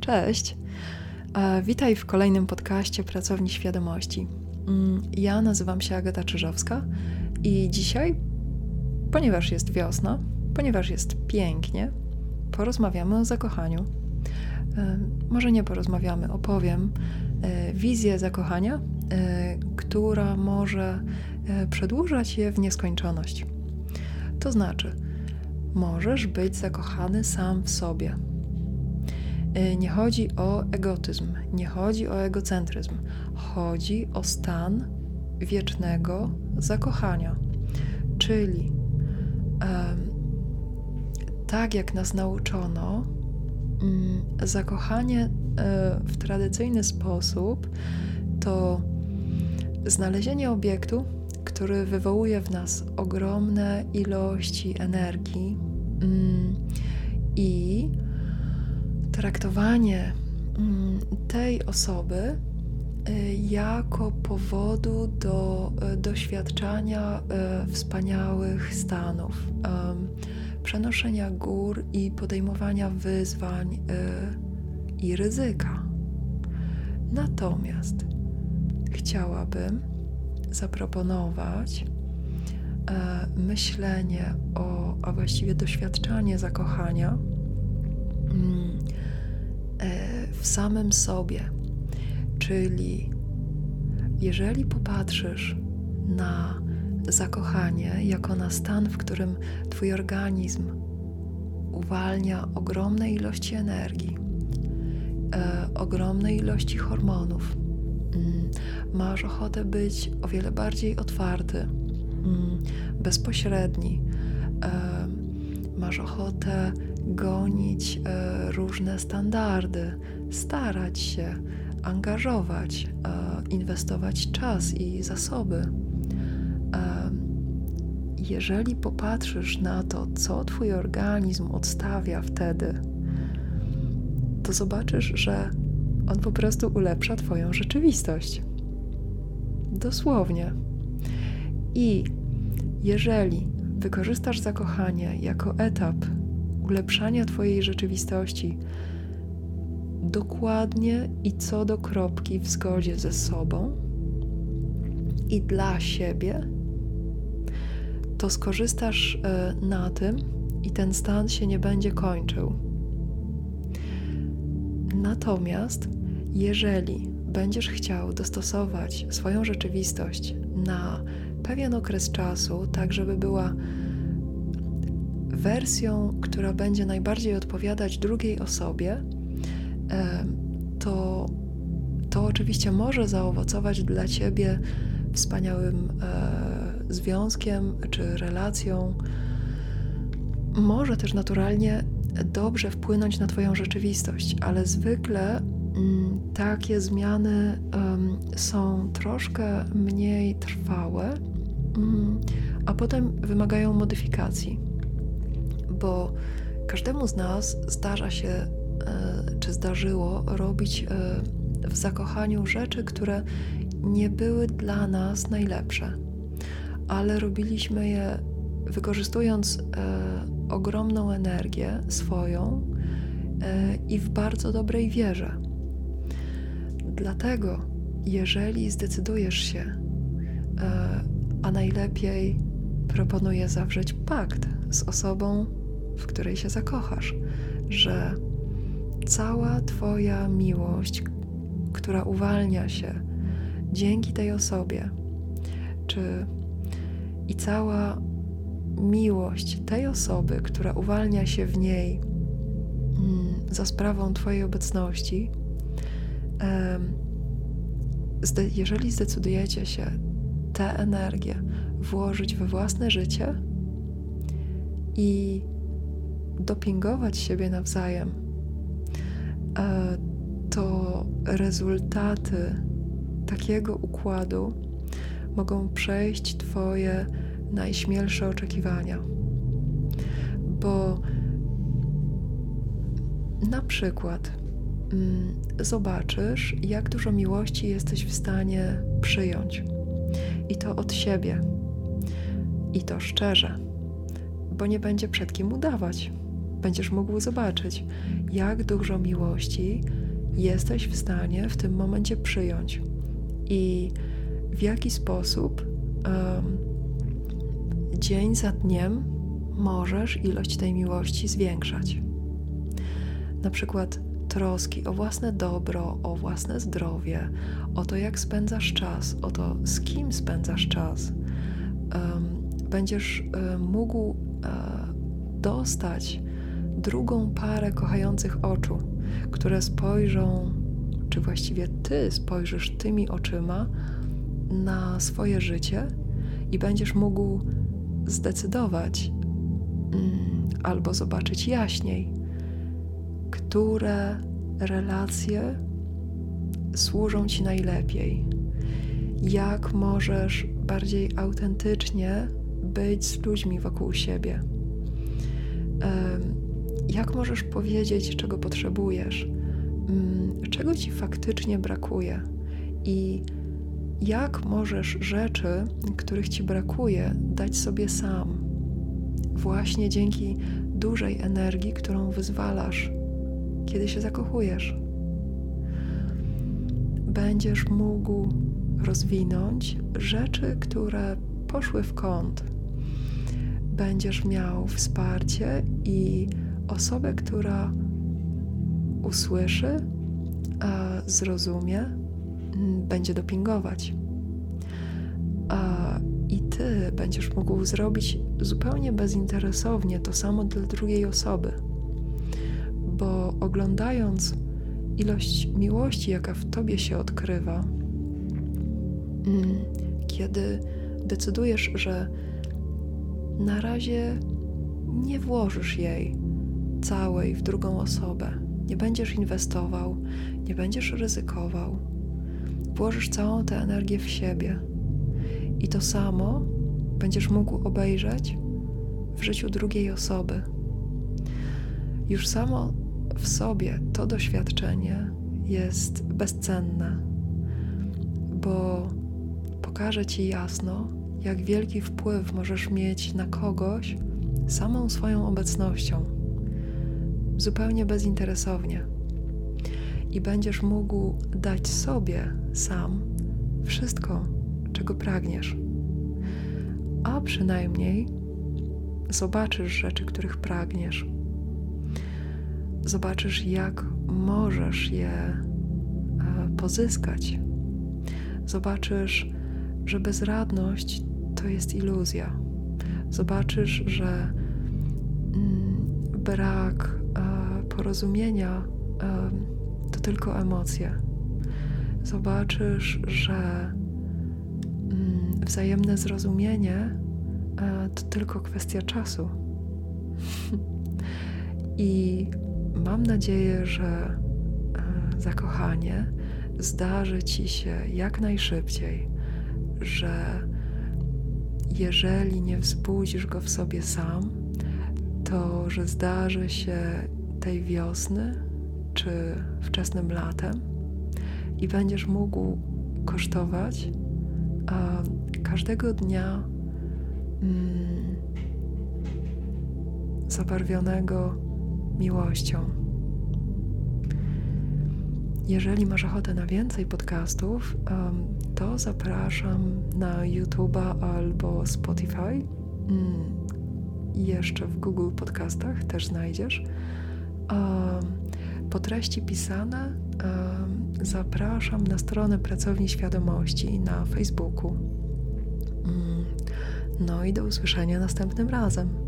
Cześć. E, witaj w kolejnym podcaście Pracowni Świadomości. Mm, ja nazywam się Agata Czyżowska i dzisiaj, ponieważ jest wiosna, ponieważ jest pięknie, porozmawiamy o zakochaniu. E, może nie porozmawiamy, opowiem e, wizję zakochania, która może przedłużać je w nieskończoność. To znaczy, możesz być zakochany sam w sobie nie chodzi o egotyzm, nie chodzi o egocentryzm. Chodzi o stan wiecznego zakochania. Czyli tak jak nas nauczono, um, zakochanie um, w tradycyjny sposób to znalezienie obiektu, który wywołuje w nas ogromne ilości energii mm, i traktowanie mm, tej osoby y, jako powodu do y, doświadczania y, wspaniałych stanów, przenoszenia gór i podejmowania wyzwań i ryzyka. Natomiast chciałabym zaproponować myślenie o, a właściwie doświadczanie zakochania mm, E, w samym sobie. Czyli jeżeli popatrzysz na zakochanie jako na stan, w którym Twój organizm uwalnia ogromne ilości energii, e, ogromne ilości hormonów, mm, masz ochotę być o wiele bardziej otwarty, mm, bezpośredni, e, masz ochotę gonić e, różne standardy, starać się, angażować, e, inwestować czas i zasoby. E, jeżeli popatrzysz na to, co Twój organizm odstawia wtedy, to zobaczysz, że on po prostu ulepsza Twoją rzeczywistość. Dosłownie. I jeżeli wykorzystasz zakochanie jako etap ulepszania Twojej rzeczywistości dokładnie i co do kropki w zgodzie ze sobą i dla siebie, to skorzystasz e, na tym i ten stan się nie będzie kończył. Natomiast jeżeli będziesz chciał dostosować swoją rzeczywistość na pewien okres czasu, tak żeby była wersją, która będzie najbardziej odpowiadać drugiej osobie, to, to oczywiście może zaowocować dla ciebie wspaniałym e, związkiem czy relacją. Może też naturalnie dobrze wpłynąć na Twoją rzeczywistość, ale zwykle mm, takie zmiany są troszkę mniej trwałe, mm, a potem wymagają modyfikacji bo każdemu z nas zdarza się, e, czy zdarzyło robić e, w zakochaniu rzeczy, które nie były dla nas najlepsze, ale robiliśmy je wykorzystując e, ogromną energię swoją i w bardzo dobrej wierze. Dlatego, jeżeli zdecydujesz się, a najlepiej proponuję zawrzeć pakt z osobą, w której się zakochasz, że cała Twoja miłość, która uwalnia się dzięki tej osobie, czy i cała miłość tej osoby, która uwalnia się w niej mm, za sprawą Twojej obecności, jeżeli zdecydujecie się tę energię włożyć we własne życie i dopingować siebie nawzajem, e, to rezultaty takiego układu mogą przejść Twoje najśmielsze oczekiwania. Bo na przykład mm, zobaczysz, jak dużo miłości jesteś w stanie przyjąć. I to od siebie. I to szczerze, bo nie będzie przed kim udawać będziesz mógł zobaczyć, jak dużo miłości jesteś w stanie w tym momencie przyjąć i w jaki sposób um, dzień za dniem możesz ilość tej miłości zwiększać. Na przykład troski o własne dobro, o własne zdrowie, o to, jak spędzasz czas, o to, z kim spędzasz czas. Um, będziesz um, mógł um, dostać drugą parę kochających oczu, które spojrzą, czy właściwie ty spojrzysz tymi oczyma na swoje życie i będziesz mógł zdecydować mm, albo zobaczyć jaśniej, które relacje służą ci najlepiej, jak możesz bardziej autentycznie być z ludźmi wokół siebie. Jak możesz powiedzieć, czego potrzebujesz, mm, czego ci faktycznie brakuje i jak możesz rzeczy, których ci brakuje, dać sobie sam, właśnie dzięki dużej energii, którą wyzwalasz, kiedy się zakochujesz. Będziesz mógł rozwinąć rzeczy, które poszły w kąt. Będziesz miał wsparcie i osobę, która usłyszy, zrozumie, będzie dopingować. I ty będziesz mógł zrobić zupełnie bezinteresownie to samo dla drugiej osoby, bo oglądając ilość miłości, jaka w tobie się odkrywa, kiedy decydujesz, że na razie nie włożysz jej całej w drugą osobę, nie będziesz inwestował, nie będziesz ryzykował, włożysz całą tę energię w siebie. I to samo będziesz mógł obejrzeć w życiu drugiej osoby. Już samo w sobie to doświadczenie jest bezcenne, bo pokaże ci jasno, jak wielki wpływ możesz mieć na kogoś samą swoją obecnością, zupełnie bezinteresownie. I będziesz mógł dać sobie sam wszystko, czego pragniesz. A przynajmniej zobaczysz rzeczy, których pragniesz. Zobaczysz, jak możesz je e, pozyskać. Zobaczysz, że bezradność to jest iluzja. Zobaczysz, że mm, brak porozumienia e, to tylko emocje. Zobaczysz, że mm, wzajemne zrozumienie e, to tylko kwestia czasu. I mam nadzieję, że zakochanie zdarzy ci się jak najszybciej, że jeżeli nie wzbudzisz go w sobie sam, to że zdarzy się tej wiosny czy wczesnym latem i będziesz mógł kosztować a, każdego dnia mm, zabarwionego miłością. Jeżeli masz ochotę na więcej podcastów, to zapraszam na YouTube'a albo Spotify. Mm, jeszcze w Google Podcastach też znajdziesz. Po treści pisane zapraszam na stronę Pracowni Świadomości na Facebooku. Mm, no i do usłyszenia następnym razem.